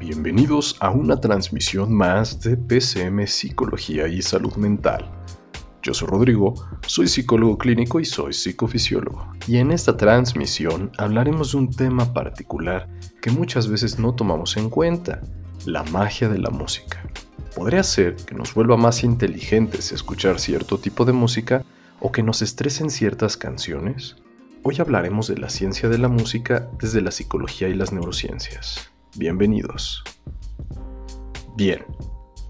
Bienvenidos a una transmisión más de PCM Psicología y Salud Mental. Yo soy Rodrigo, soy psicólogo clínico y soy psicofisiólogo. Y en esta transmisión hablaremos de un tema particular que muchas veces no tomamos en cuenta, la magia de la música. Podría ser que nos vuelva más inteligentes escuchar cierto tipo de música o que nos estresen ciertas canciones. Hoy hablaremos de la ciencia de la música desde la psicología y las neurociencias. Bienvenidos. Bien,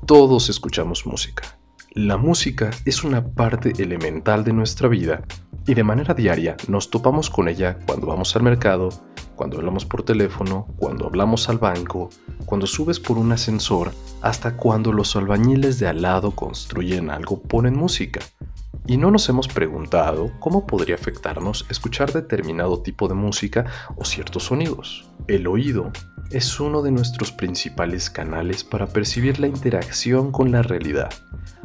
todos escuchamos música. La música es una parte elemental de nuestra vida y de manera diaria nos topamos con ella cuando vamos al mercado, cuando hablamos por teléfono, cuando hablamos al banco, cuando subes por un ascensor, hasta cuando los albañiles de al lado construyen algo ponen música. Y no nos hemos preguntado cómo podría afectarnos escuchar determinado tipo de música o ciertos sonidos. El oído es uno de nuestros principales canales para percibir la interacción con la realidad,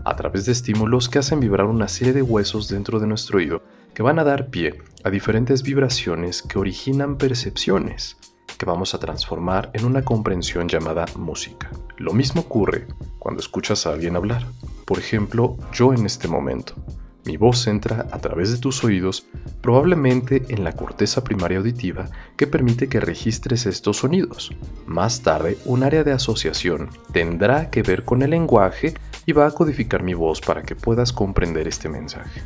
a través de estímulos que hacen vibrar una serie de huesos dentro de nuestro oído que van a dar pie a diferentes vibraciones que originan percepciones, que vamos a transformar en una comprensión llamada música. Lo mismo ocurre cuando escuchas a alguien hablar. Por ejemplo, yo en este momento. Mi voz entra a través de tus oídos, probablemente en la corteza primaria auditiva que permite que registres estos sonidos. Más tarde, un área de asociación tendrá que ver con el lenguaje y va a codificar mi voz para que puedas comprender este mensaje.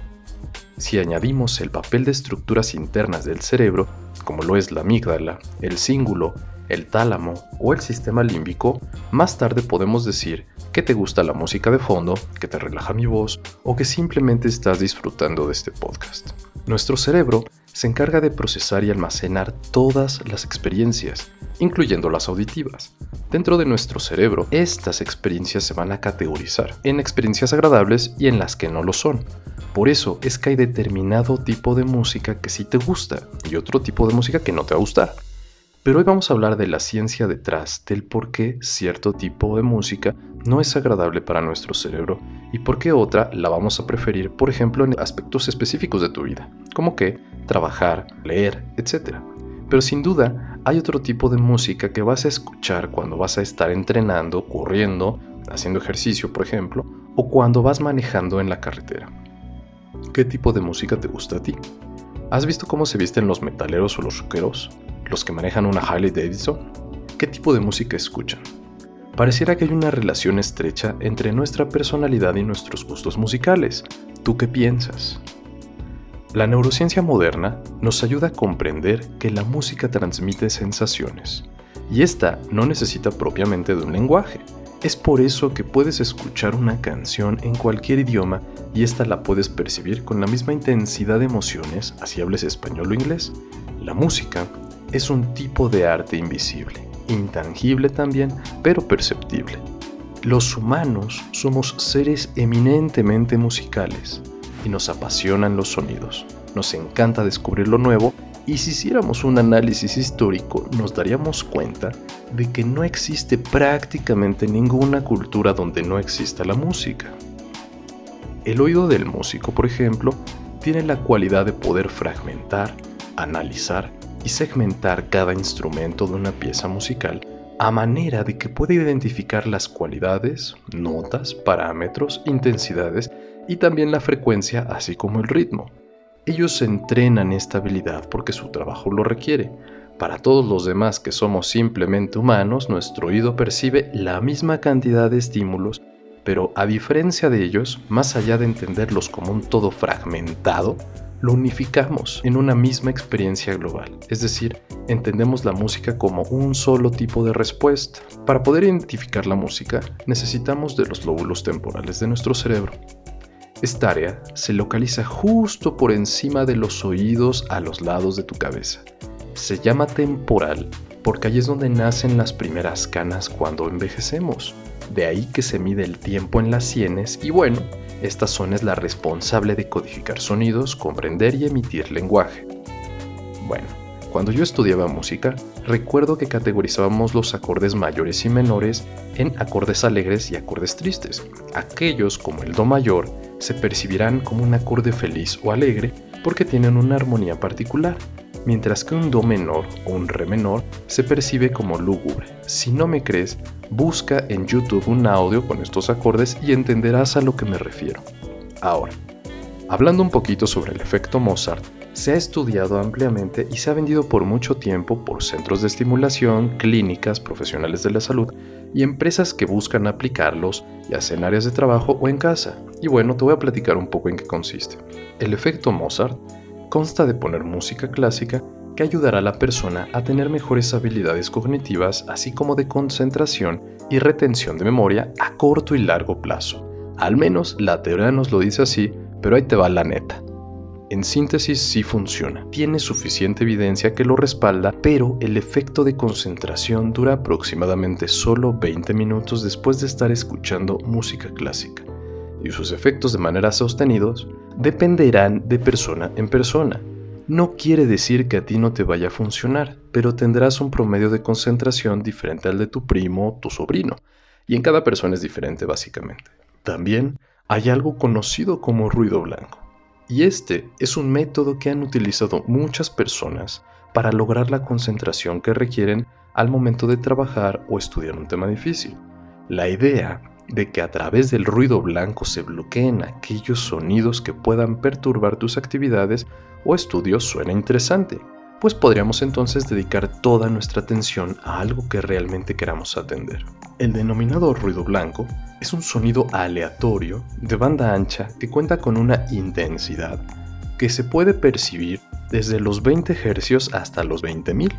Si añadimos el papel de estructuras internas del cerebro, como lo es la amígdala, el cíngulo, el tálamo o el sistema límbico, más tarde podemos decir que te gusta la música de fondo, que te relaja mi voz o que simplemente estás disfrutando de este podcast. Nuestro cerebro se encarga de procesar y almacenar todas las experiencias, incluyendo las auditivas. Dentro de nuestro cerebro, estas experiencias se van a categorizar en experiencias agradables y en las que no lo son. Por eso es que hay determinado tipo de música que sí te gusta y otro tipo de música que no te va a gustar. Pero hoy vamos a hablar de la ciencia detrás del por qué cierto tipo de música no es agradable para nuestro cerebro y por qué otra la vamos a preferir, por ejemplo, en aspectos específicos de tu vida, como que trabajar, leer, etc. Pero sin duda hay otro tipo de música que vas a escuchar cuando vas a estar entrenando, corriendo, haciendo ejercicio, por ejemplo, o cuando vas manejando en la carretera. ¿Qué tipo de música te gusta a ti? ¿Has visto cómo se visten los metaleros o los rockeros? Los que manejan una Harley Davidson, ¿qué tipo de música escuchan? Pareciera que hay una relación estrecha entre nuestra personalidad y nuestros gustos musicales. ¿Tú qué piensas? La neurociencia moderna nos ayuda a comprender que la música transmite sensaciones, y esta no necesita propiamente de un lenguaje. Es por eso que puedes escuchar una canción en cualquier idioma y esta la puedes percibir con la misma intensidad de emociones, así hables español o inglés. La música es un tipo de arte invisible, intangible también, pero perceptible. Los humanos somos seres eminentemente musicales y nos apasionan los sonidos. Nos encanta descubrir lo nuevo y si hiciéramos un análisis histórico nos daríamos cuenta de que no existe prácticamente ninguna cultura donde no exista la música. El oído del músico, por ejemplo, tiene la cualidad de poder fragmentar, analizar y segmentar cada instrumento de una pieza musical a manera de que pueda identificar las cualidades, notas, parámetros, intensidades y también la frecuencia, así como el ritmo. Ellos entrenan esta habilidad porque su trabajo lo requiere. Para todos los demás que somos simplemente humanos, nuestro oído percibe la misma cantidad de estímulos, pero a diferencia de ellos, más allá de entenderlos como un todo fragmentado, lo unificamos en una misma experiencia global, es decir, entendemos la música como un solo tipo de respuesta. Para poder identificar la música necesitamos de los lóbulos temporales de nuestro cerebro. Esta área se localiza justo por encima de los oídos a los lados de tu cabeza. Se llama temporal porque ahí es donde nacen las primeras canas cuando envejecemos. De ahí que se mide el tiempo en las sienes y bueno, esta zona es la responsable de codificar sonidos, comprender y emitir lenguaje. Bueno, cuando yo estudiaba música, recuerdo que categorizábamos los acordes mayores y menores en acordes alegres y acordes tristes. Aquellos, como el Do mayor, se percibirán como un acorde feliz o alegre porque tienen una armonía particular, mientras que un do menor o un re menor se percibe como lúgubre. Si no me crees, busca en YouTube un audio con estos acordes y entenderás a lo que me refiero. Ahora, hablando un poquito sobre el efecto Mozart, se ha estudiado ampliamente y se ha vendido por mucho tiempo por centros de estimulación, clínicas, profesionales de la salud y empresas que buscan aplicarlos, ya sea en áreas de trabajo o en casa. Y bueno, te voy a platicar un poco en qué consiste. El efecto Mozart consta de poner música clásica que ayudará a la persona a tener mejores habilidades cognitivas, así como de concentración y retención de memoria a corto y largo plazo. Al menos la teoría nos lo dice así, pero ahí te va la neta. En síntesis sí funciona, tiene suficiente evidencia que lo respalda, pero el efecto de concentración dura aproximadamente solo 20 minutos después de estar escuchando música clásica, y sus efectos de manera sostenidos dependerán de persona en persona. No quiere decir que a ti no te vaya a funcionar, pero tendrás un promedio de concentración diferente al de tu primo o tu sobrino, y en cada persona es diferente básicamente. También hay algo conocido como ruido blanco y este es un método que han utilizado muchas personas para lograr la concentración que requieren al momento de trabajar o estudiar un tema difícil. La idea de que a través del ruido blanco se bloqueen aquellos sonidos que puedan perturbar tus actividades o estudios suena interesante, pues podríamos entonces dedicar toda nuestra atención a algo que realmente queramos atender. El denominado ruido blanco es un sonido aleatorio de banda ancha que cuenta con una intensidad que se puede percibir desde los 20 Hz hasta los 20.000.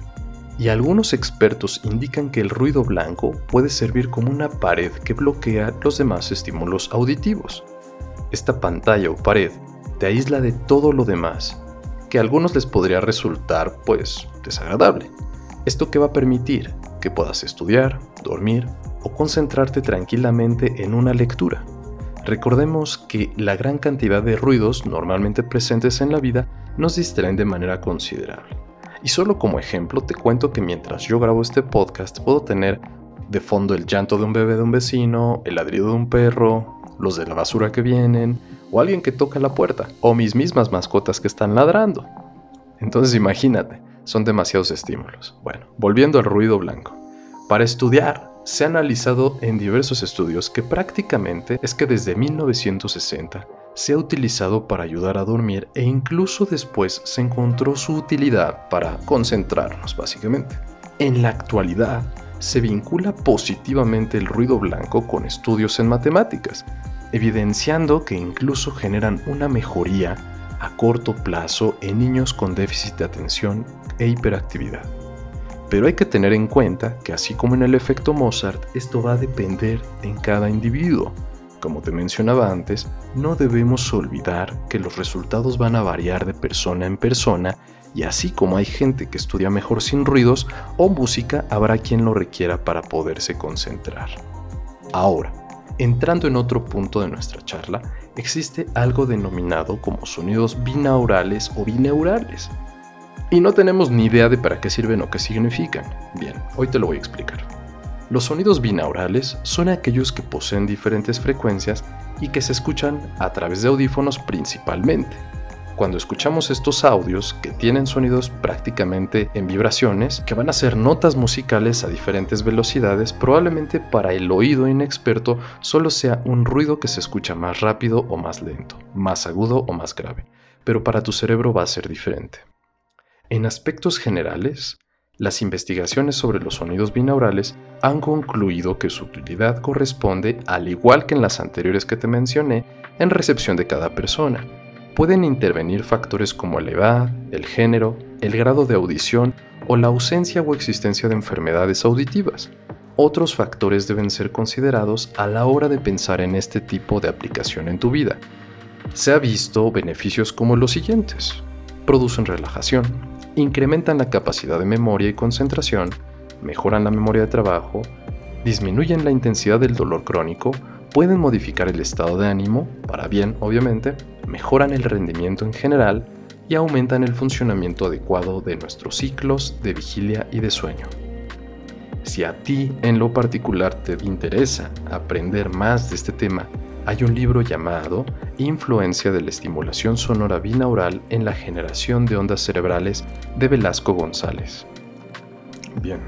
Y algunos expertos indican que el ruido blanco puede servir como una pared que bloquea los demás estímulos auditivos. Esta pantalla o pared te aísla de todo lo demás, que a algunos les podría resultar pues desagradable. Esto que va a permitir que puedas estudiar, dormir o concentrarte tranquilamente en una lectura. Recordemos que la gran cantidad de ruidos normalmente presentes en la vida nos distraen de manera considerable. Y solo como ejemplo te cuento que mientras yo grabo este podcast puedo tener de fondo el llanto de un bebé de un vecino, el ladrido de un perro, los de la basura que vienen, o alguien que toca la puerta, o mis mismas mascotas que están ladrando. Entonces imagínate, son demasiados estímulos. Bueno, volviendo al ruido blanco. Para estudiar, se ha analizado en diversos estudios que prácticamente es que desde 1960 se ha utilizado para ayudar a dormir e incluso después se encontró su utilidad para concentrarnos básicamente. En la actualidad se vincula positivamente el ruido blanco con estudios en matemáticas, evidenciando que incluso generan una mejoría a corto plazo en niños con déficit de atención e hiperactividad. Pero hay que tener en cuenta que así como en el efecto Mozart, esto va a depender en cada individuo. Como te mencionaba antes, no debemos olvidar que los resultados van a variar de persona en persona y así como hay gente que estudia mejor sin ruidos o música, habrá quien lo requiera para poderse concentrar. Ahora, entrando en otro punto de nuestra charla, existe algo denominado como sonidos binaurales o bineurales y no tenemos ni idea de para qué sirven o qué significan. Bien, hoy te lo voy a explicar. Los sonidos binaurales son aquellos que poseen diferentes frecuencias y que se escuchan a través de audífonos principalmente. Cuando escuchamos estos audios que tienen sonidos prácticamente en vibraciones, que van a ser notas musicales a diferentes velocidades, probablemente para el oído inexperto solo sea un ruido que se escucha más rápido o más lento, más agudo o más grave, pero para tu cerebro va a ser diferente. En aspectos generales, las investigaciones sobre los sonidos binaurales han concluido que su utilidad corresponde, al igual que en las anteriores que te mencioné, en recepción de cada persona. Pueden intervenir factores como la edad, el género, el grado de audición o la ausencia o existencia de enfermedades auditivas. Otros factores deben ser considerados a la hora de pensar en este tipo de aplicación en tu vida. Se ha visto beneficios como los siguientes. Producen relajación, incrementan la capacidad de memoria y concentración, mejoran la memoria de trabajo, disminuyen la intensidad del dolor crónico, pueden modificar el estado de ánimo, para bien obviamente, mejoran el rendimiento en general y aumentan el funcionamiento adecuado de nuestros ciclos de vigilia y de sueño. Si a ti en lo particular te interesa aprender más de este tema, hay un libro llamado Influencia de la estimulación sonora binaural en la generación de ondas cerebrales de Velasco González. Bien,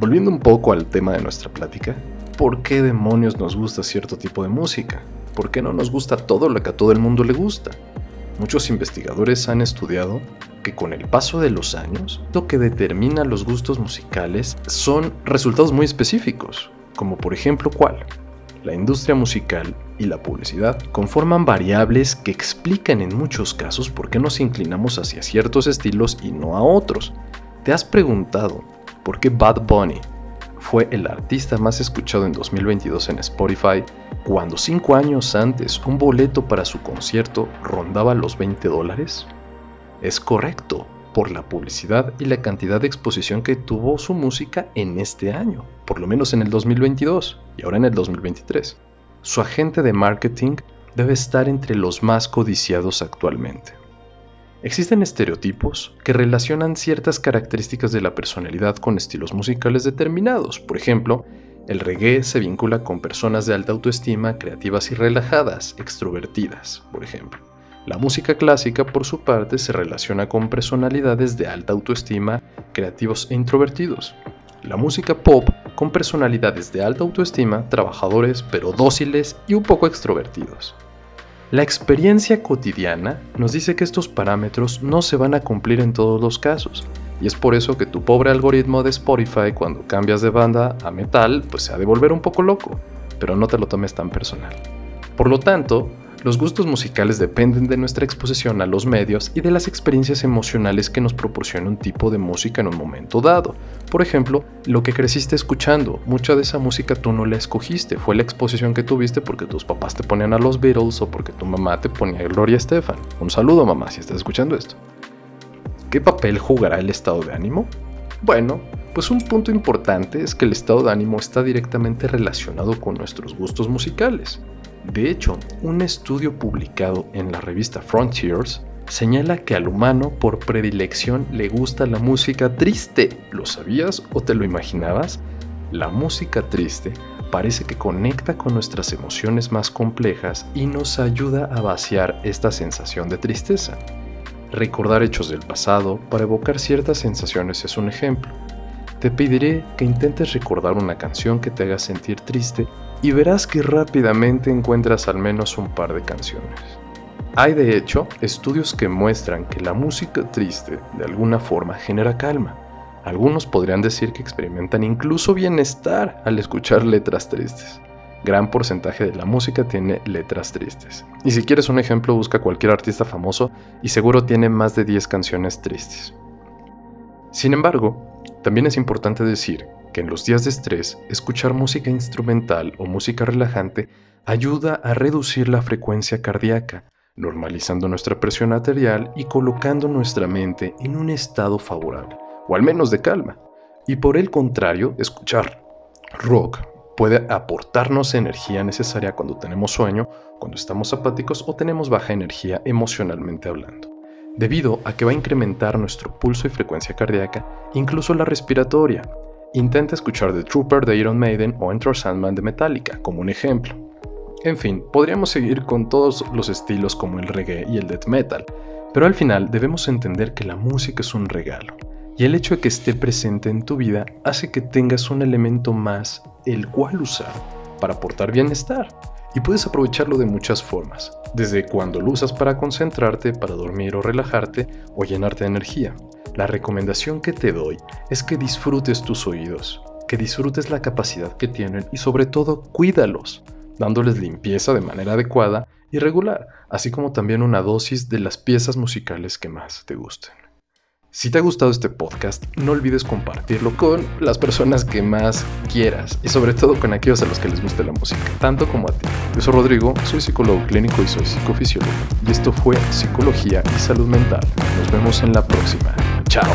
volviendo un poco al tema de nuestra plática, ¿por qué demonios nos gusta cierto tipo de música? ¿Por qué no nos gusta todo lo que a todo el mundo le gusta? Muchos investigadores han estudiado que con el paso de los años, lo que determina los gustos musicales son resultados muy específicos, como por ejemplo cuál. La industria musical y la publicidad conforman variables que explican en muchos casos por qué nos inclinamos hacia ciertos estilos y no a otros. ¿Te has preguntado por qué Bad Bunny fue el artista más escuchado en 2022 en Spotify, cuando cinco años antes un boleto para su concierto rondaba los 20 dólares? Es correcto, por la publicidad y la cantidad de exposición que tuvo su música en este año, por lo menos en el 2022 y ahora en el 2023. Su agente de marketing debe estar entre los más codiciados actualmente. Existen estereotipos que relacionan ciertas características de la personalidad con estilos musicales determinados. Por ejemplo, el reggae se vincula con personas de alta autoestima, creativas y relajadas, extrovertidas, por ejemplo. La música clásica, por su parte, se relaciona con personalidades de alta autoestima, creativos e introvertidos. La música pop con personalidades de alta autoestima, trabajadores pero dóciles y un poco extrovertidos. La experiencia cotidiana nos dice que estos parámetros no se van a cumplir en todos los casos, y es por eso que tu pobre algoritmo de Spotify cuando cambias de banda a metal, pues se ha de volver un poco loco, pero no te lo tomes tan personal. Por lo tanto, los gustos musicales dependen de nuestra exposición a los medios y de las experiencias emocionales que nos proporciona un tipo de música en un momento dado. Por ejemplo, lo que creciste escuchando, mucha de esa música tú no la escogiste, fue la exposición que tuviste porque tus papás te ponían a los Beatles o porque tu mamá te ponía a Gloria Estefan. Un saludo mamá si estás escuchando esto. ¿Qué papel jugará el estado de ánimo? Bueno, pues un punto importante es que el estado de ánimo está directamente relacionado con nuestros gustos musicales. De hecho, un estudio publicado en la revista Frontiers señala que al humano por predilección le gusta la música triste. ¿Lo sabías o te lo imaginabas? La música triste parece que conecta con nuestras emociones más complejas y nos ayuda a vaciar esta sensación de tristeza. Recordar hechos del pasado para evocar ciertas sensaciones es un ejemplo. Te pediré que intentes recordar una canción que te haga sentir triste y verás que rápidamente encuentras al menos un par de canciones. Hay de hecho estudios que muestran que la música triste de alguna forma genera calma. Algunos podrían decir que experimentan incluso bienestar al escuchar letras tristes. Gran porcentaje de la música tiene letras tristes. Y si quieres un ejemplo, busca cualquier artista famoso y seguro tiene más de 10 canciones tristes. Sin embargo, también es importante decir en los días de estrés, escuchar música instrumental o música relajante ayuda a reducir la frecuencia cardíaca, normalizando nuestra presión arterial y colocando nuestra mente en un estado favorable, o al menos de calma. Y por el contrario, escuchar rock puede aportarnos energía necesaria cuando tenemos sueño, cuando estamos apáticos o tenemos baja energía emocionalmente hablando, debido a que va a incrementar nuestro pulso y frecuencia cardíaca, incluso la respiratoria, Intenta escuchar The Trooper de Iron Maiden o Enter Sandman de Metallica como un ejemplo. En fin, podríamos seguir con todos los estilos como el reggae y el death metal, pero al final debemos entender que la música es un regalo, y el hecho de que esté presente en tu vida hace que tengas un elemento más el cual usar para aportar bienestar. Y puedes aprovecharlo de muchas formas, desde cuando lo usas para concentrarte, para dormir o relajarte o llenarte de energía. La recomendación que te doy es que disfrutes tus oídos, que disfrutes la capacidad que tienen y sobre todo cuídalos, dándoles limpieza de manera adecuada y regular, así como también una dosis de las piezas musicales que más te gusten. Si te ha gustado este podcast, no olvides compartirlo con las personas que más quieras y sobre todo con aquellos a los que les guste la música, tanto como a ti. Yo soy Rodrigo, soy psicólogo clínico y soy psicofisiólogo y esto fue Psicología y Salud Mental. Nos vemos en la próxima. Chao.